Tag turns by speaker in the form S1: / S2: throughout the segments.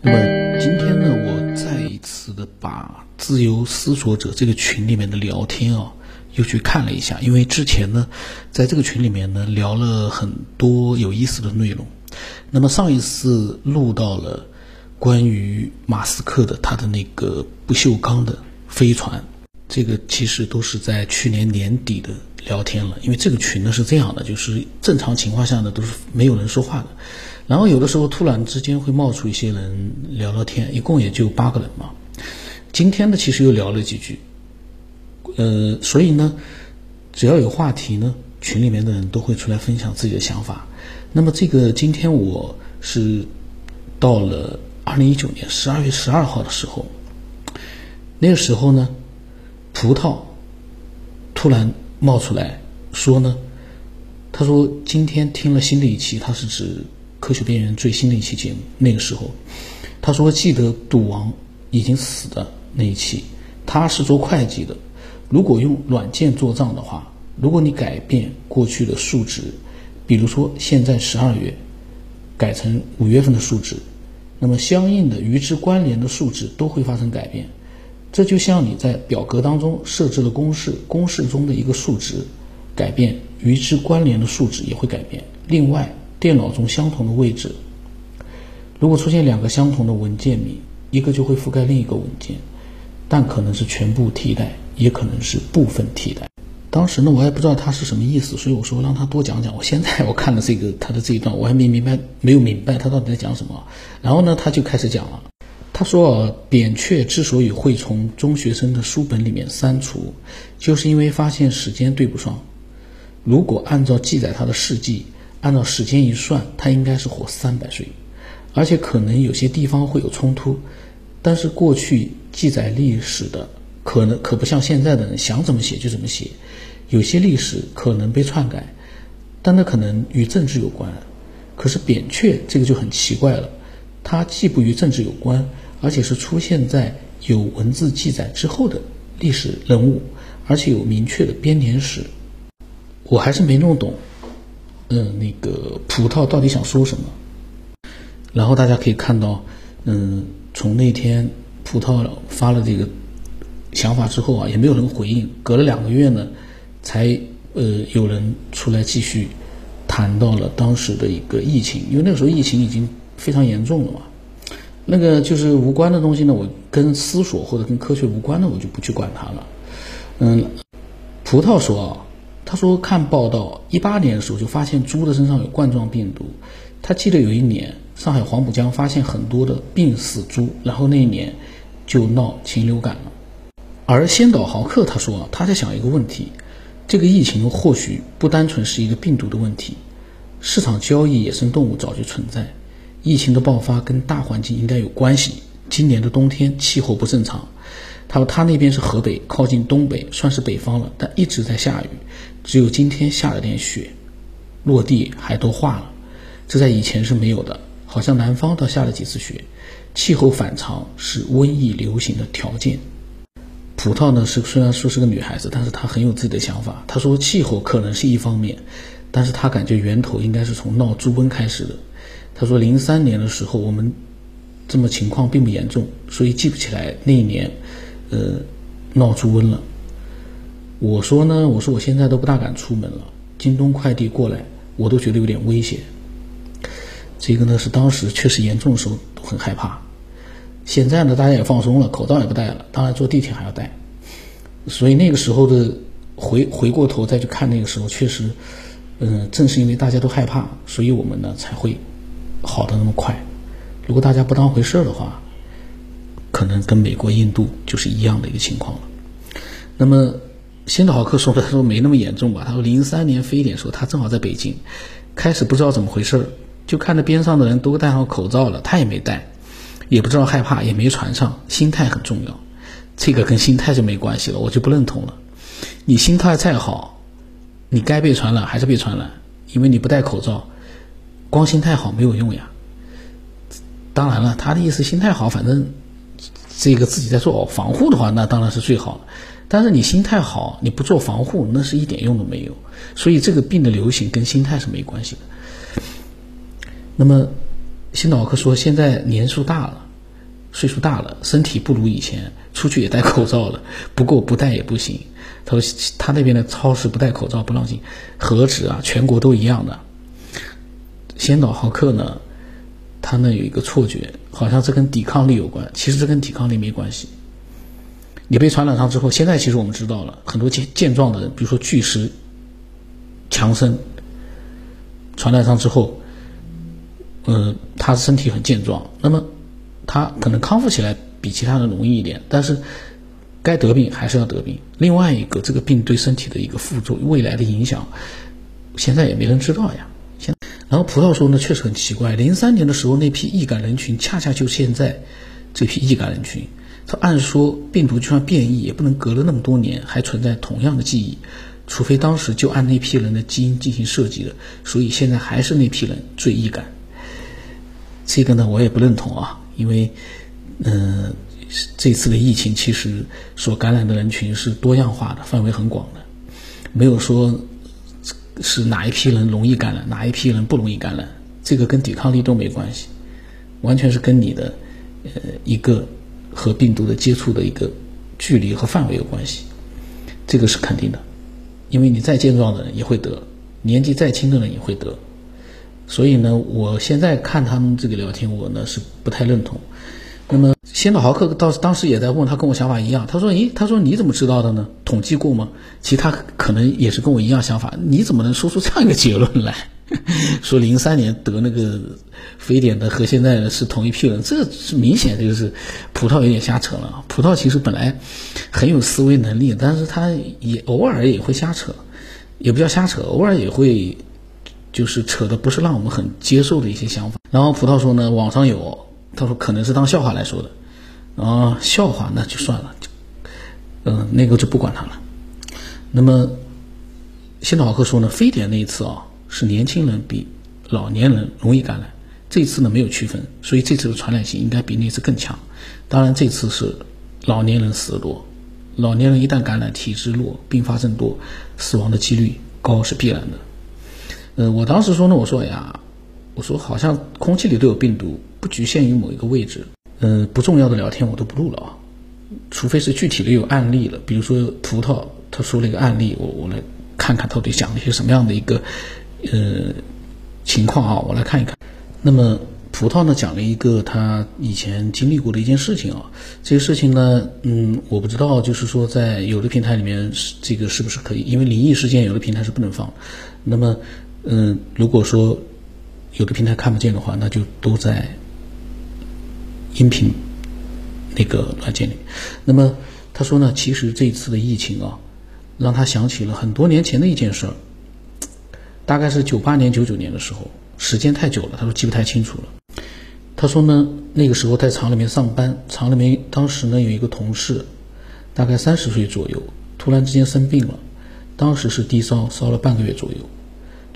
S1: 那么今天呢，我再一次的把自由思索者这个群里面的聊天啊，又去看了一下，因为之前呢，在这个群里面呢聊了很多有意思的内容。那么上一次录到了关于马斯克的他的那个不锈钢的飞船，这个其实都是在去年年底的聊天了。因为这个群呢是这样的，就是正常情况下呢都是没有人说话的。然后有的时候突然之间会冒出一些人聊聊天，一共也就八个人嘛。今天呢，其实又聊了几句，呃，所以呢，只要有话题呢，群里面的人都会出来分享自己的想法。那么这个今天我是到了二零一九年十二月十二号的时候，那个时候呢，葡萄突然冒出来说呢，他说今天听了新的一期，他是指。科学边缘最新的一期节目，那个时候，他说记得赌王已经死的那一期，他是做会计的。如果用软件做账的话，如果你改变过去的数值，比如说现在十二月改成五月份的数值，那么相应的与之关联的数值都会发生改变。这就像你在表格当中设置了公式，公式中的一个数值改变，与之关联的数值也会改变。另外。电脑中相同的位置，如果出现两个相同的文件名，一个就会覆盖另一个文件，但可能是全部替代，也可能是部分替代。当时呢，我也不知道他是什么意思，所以我说让他多讲讲。我现在我看了这个他的这一段，我还没明白，没有明白他到底在讲什么。然后呢，他就开始讲了。他说，扁鹊之所以会从中学生的书本里面删除，就是因为发现时间对不上。如果按照记载他的事迹。按照时间一算，他应该是活三百岁，而且可能有些地方会有冲突。但是过去记载历史的，可能可不像现在的人想怎么写就怎么写，有些历史可能被篡改，但那可能与政治有关。可是扁鹊这个就很奇怪了，它既不与政治有关，而且是出现在有文字记载之后的历史人物，而且有明确的编年史。我还是没弄懂。嗯，那个葡萄到底想说什么？然后大家可以看到，嗯，从那天葡萄发了这个想法之后啊，也没有人回应。隔了两个月呢，才呃有人出来继续谈到了当时的一个疫情，因为那个时候疫情已经非常严重的嘛。那个就是无关的东西呢，我跟思索或者跟科学无关的，我就不去管它了。嗯，葡萄说啊。他说：“看报道，一八年的时候就发现猪的身上有冠状病毒。他记得有一年上海黄浦江发现很多的病死猪，然后那一年就闹禽流感了。而先导豪克他说，他在想一个问题：这个疫情或许不单纯是一个病毒的问题，市场交易野生动物早就存在。疫情的爆发跟大环境应该有关系。今年的冬天气候不正常。”他说他那边是河北，靠近东北，算是北方了，但一直在下雨，只有今天下了点雪，落地还都化了，这在以前是没有的。好像南方倒下了几次雪，气候反常是瘟疫流行的条件。葡萄呢是虽然说是个女孩子，但是她很有自己的想法。她说气候可能是一方面，但是她感觉源头应该是从闹猪瘟开始的。他说零三年的时候我们这么情况并不严重，所以记不起来那一年。呃，闹猪瘟了。我说呢，我说我现在都不大敢出门了。京东快递过来，我都觉得有点危险。这个呢是当时确实严重的时候都很害怕。现在呢，大家也放松了，口罩也不戴了，当然坐地铁还要戴。所以那个时候的回回过头再去看那个时候，确实，嗯，正是因为大家都害怕，所以我们呢才会好的那么快。如果大家不当回事儿的话，可能跟美国、印度就是一样的一个情况了。那么，辛德豪克说的他说没那么严重吧？他说零三年非典时候他正好在北京，开始不知道怎么回事儿，就看着边上的人都戴上口罩了，他也没戴，也不知道害怕，也没传上。心态很重要，这个跟心态就没关系了，我就不认同了。你心态再好，你该被传染还是被传染，因为你不戴口罩，光心态好没有用呀。当然了，他的意思心态好，反正。这个自己在做防护的话，那当然是最好了。但是你心态好，你不做防护，那是一点用都没有。所以这个病的流行跟心态是没关系的。那么，辛岛克说，现在年数大了，岁数大了，身体不如以前，出去也戴口罩了。不过不戴也不行。他说他那边的超市不戴口罩不让进，何止啊，全国都一样的。先导豪克呢，他呢有一个错觉，好像这跟抵抗力有关，其实这跟抵抗力没关系。你被传染上之后，现在其实我们知道了很多健健壮的人，比如说巨石强森，传染上之后，呃，他身体很健壮，那么他可能康复起来比其他人容易一点，但是该得病还是要得病。另外一个，这个病对身体的一个副作用、未来的影响，现在也没人知道呀。然后葡萄说呢，确实很奇怪，零三年的时候那批易感人群，恰恰就现在这批易感人群。他按说，病毒就算变异，也不能隔了那么多年还存在同样的记忆，除非当时就按那批人的基因进行设计的，所以现在还是那批人最易感。这个呢，我也不认同啊，因为，嗯，这次的疫情其实所感染的人群是多样化的，范围很广的，没有说是哪一批人容易感染，哪一批人不容易感染，这个跟抵抗力都没关系，完全是跟你的，呃，一个。和病毒的接触的一个距离和范围有关系，这个是肯定的，因为你再健壮的人也会得，年纪再轻的人也会得，所以呢，我现在看他们这个聊天，我呢是不太认同。那么，先导豪克当当时也在问他，跟我想法一样，他说：“咦，他说你怎么知道的呢？统计过吗？”其他可能也是跟我一样想法，你怎么能说出这样一个结论来？说零三年得那个非典的和现在是同一批人，这明显就是葡萄有点瞎扯了。葡萄其实本来很有思维能力，但是他也偶尔也会瞎扯，也不叫瞎扯，偶尔也会就是扯的不是让我们很接受的一些想法。然后葡萄说呢，网上有，他说可能是当笑话来说的，啊，笑话那就算了，就嗯，那个就不管他了。那么先导豪克说呢，非典那一次啊。是年轻人比老年人容易感染，这次呢没有区分，所以这次的传染性应该比那次更强。当然，这次是老年人死的多，老年人一旦感染，体质弱，并发症多，死亡的几率高是必然的。呃，我当时说呢，我说呀，我说好像空气里都有病毒，不局限于某一个位置。嗯，不重要的聊天我都不录了啊，除非是具体的有案例了，比如说葡萄他说了一个案例，我我来看看到底讲了一些什么样的一个。呃，情况啊，我来看一看。那么葡萄呢，讲了一个他以前经历过的一件事情啊。这个事情呢，嗯，我不知道，就是说在有的平台里面是，这个是不是可以？因为灵异事件有的平台是不能放。那么，嗯，如果说有的平台看不见的话，那就都在音频那个软件里。那么他说呢，其实这一次的疫情啊，让他想起了很多年前的一件事儿。大概是九八年、九九年的时候，时间太久了，他说记不太清楚了。他说呢，那个时候在厂里面上班，厂里面当时呢有一个同事，大概三十岁左右，突然之间生病了，当时是低烧，烧了半个月左右，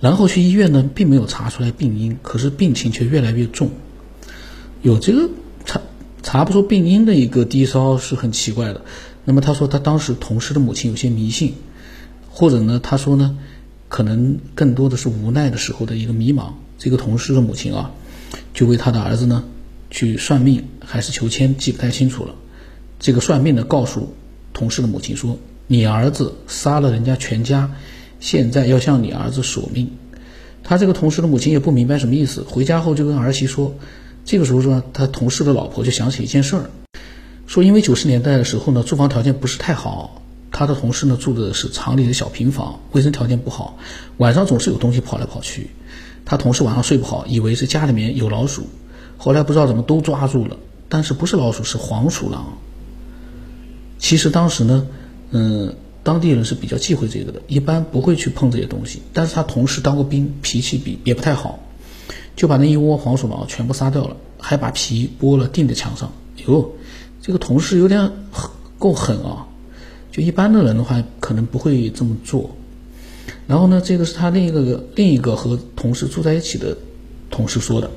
S1: 然后去医院呢，并没有查出来病因，可是病情却越来越重。有这个查不出病因的一个低烧是很奇怪的。那么他说他当时同事的母亲有些迷信，或者呢，他说呢。可能更多的是无奈的时候的一个迷茫。这个同事的母亲啊，就为他的儿子呢去算命还是求签，记不太清楚了。这个算命的告诉同事的母亲说：“你儿子杀了人家全家，现在要向你儿子索命。”他这个同事的母亲也不明白什么意思，回家后就跟儿媳说。这个时候说，他同事的老婆就想起一件事儿，说因为九十年代的时候呢，住房条件不是太好。他的同事呢住的是厂里的小平房，卫生条件不好，晚上总是有东西跑来跑去。他同事晚上睡不好，以为是家里面有老鼠，后来不知道怎么都抓住了，但是不是老鼠是黄鼠狼。其实当时呢，嗯，当地人是比较忌讳这个的，一般不会去碰这些东西。但是他同事当过兵，脾气比也不太好，就把那一窝黄鼠狼全部杀掉了，还把皮剥了钉在墙上。哟，这个同事有点够狠啊！就一般的人的话，可能不会这么做。然后呢，这个是他另一个另一个和同事住在一起的同事说的。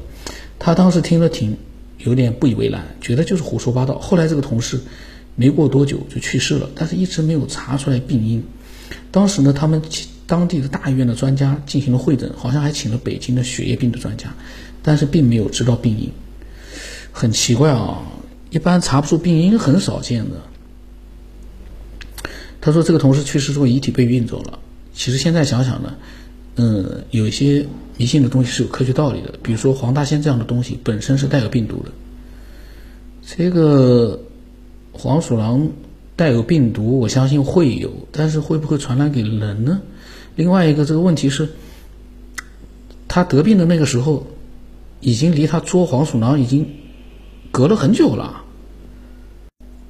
S1: 他当时听了挺有点不以为然，觉得就是胡说八道。后来这个同事没过多久就去世了，但是一直没有查出来病因。当时呢，他们当地的大医院的专家进行了会诊，好像还请了北京的血液病的专家，但是并没有知道病因。很奇怪啊。一般查不出病因，很少见的。他说这个同事去世之后，遗体被运走了。其实现在想想呢，嗯，有一些迷信的东西是有科学道理的，比如说黄大仙这样的东西本身是带有病毒的。这个黄鼠狼带有病毒，我相信会有，但是会不会传染给人呢？另外一个这个问题是，他得病的那个时候，已经离他捉黄鼠狼已经隔了很久了。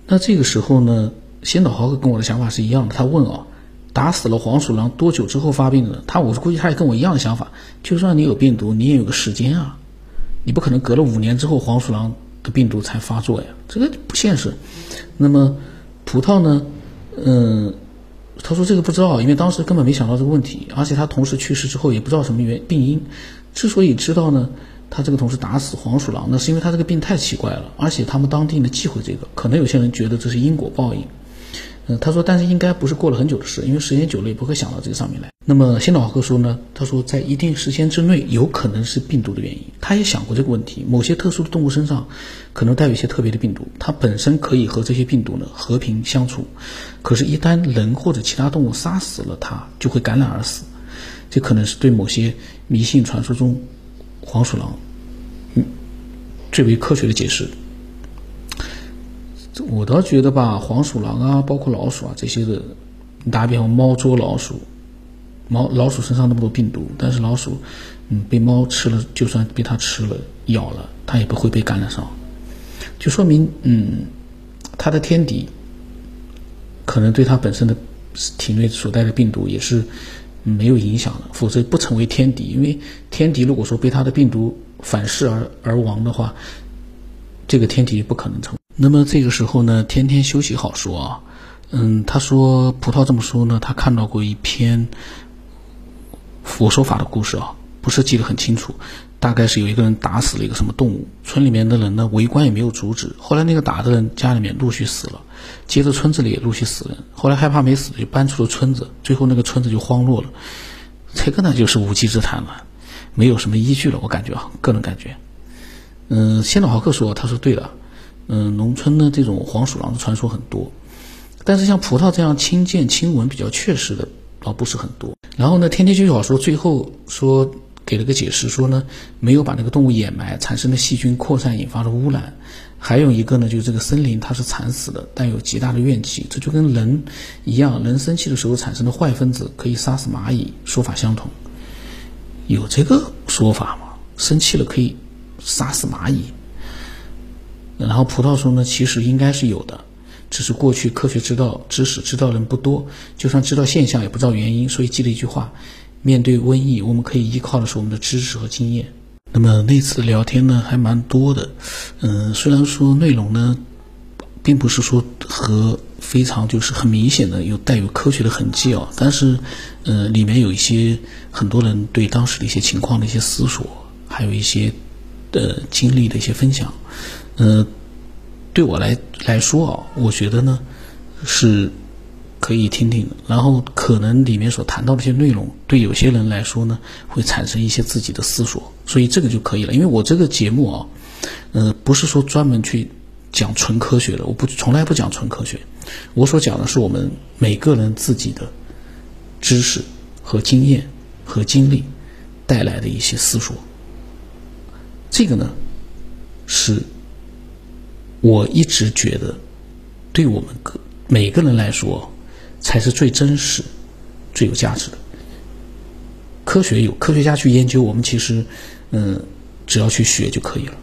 S1: 那这个时候呢，先导豪克跟我的想法是一样的，他问啊。打死了黄鼠狼多久之后发病的？他我估计他也跟我一样的想法。就算你有病毒，你也有个时间啊，你不可能隔了五年之后黄鼠狼的病毒才发作呀，这个不现实。那么葡萄呢？嗯，他说这个不知道，因为当时根本没想到这个问题，而且他同事去世之后也不知道什么原病因。之所以知道呢，他这个同事打死黄鼠狼，那是因为他这个病太奇怪了，而且他们当地呢忌讳这个，可能有些人觉得这是因果报应。嗯，他说，但是应该不是过了很久的事，因为时间久了也不会想到这个上面来。那么，先导豪克说呢，他说在一定时间之内，有可能是病毒的原因。他也想过这个问题，某些特殊的动物身上可能带有一些特别的病毒，它本身可以和这些病毒呢和平相处。可是，一旦人或者其他动物杀死了它，就会感染而死。这可能是对某些迷信传说中黄鼠狼，嗯，最为科学的解释。我倒觉得吧，黄鼠狼啊，包括老鼠啊这些的，打比方，猫捉老鼠，猫老鼠身上那么多病毒，但是老鼠，嗯，被猫吃了，就算被它吃了咬了，它也不会被感染上，就说明，嗯，它的天敌可能对它本身的体内所带的病毒也是没有影响的，否则不成为天敌。因为天敌如果说被它的病毒反噬而而亡的话，这个天敌不可能成。那么这个时候呢，天天休息好说啊，嗯，他说葡萄这么说呢，他看到过一篇佛说法的故事啊，不是记得很清楚，大概是有一个人打死了一个什么动物，村里面的人呢围观也没有阻止，后来那个打的人家里面陆续死了，接着村子里也陆续死人，后来害怕没死就搬出了村子，最后那个村子就荒落了，这个呢就是无稽之谈了，没有什么依据了，我感觉啊，个人感觉，嗯，先导豪克说，他说对的。嗯，农村呢这种黄鼠狼的传说很多，但是像葡萄这样亲见亲闻比较确实的倒不是很多。然后呢，天天就小说最后说给了个解释，说呢没有把那个动物掩埋，产生的细菌扩散引发了污染。还有一个呢，就是这个森林它是惨死的，带有极大的怨气，这就跟人一样，人生气的时候产生的坏分子可以杀死蚂蚁，说法相同。有这个说法吗？生气了可以杀死蚂蚁？然后葡萄说呢，其实应该是有的，只是过去科学知道知识知道人不多，就算知道现象也不知道原因，所以记了一句话：面对瘟疫，我们可以依靠的是我们的知识和经验。那么那次聊天呢，还蛮多的，嗯，虽然说内容呢，并不是说和非常就是很明显的有带有科学的痕迹啊，但是，呃，里面有一些很多人对当时的一些情况的一些思索，还有一些呃经历的一些分享。呃，对我来来说啊，我觉得呢是可以听听。然后可能里面所谈到的一些内容，对有些人来说呢，会产生一些自己的思索，所以这个就可以了。因为我这个节目啊，呃，不是说专门去讲纯科学的，我不从来不讲纯科学。我所讲的是我们每个人自己的知识和经验和经历带来的一些思索。这个呢是。我一直觉得，对我们个每个人来说，才是最真实、最有价值的。科学有科学家去研究，我们其实，嗯，只要去学就可以了。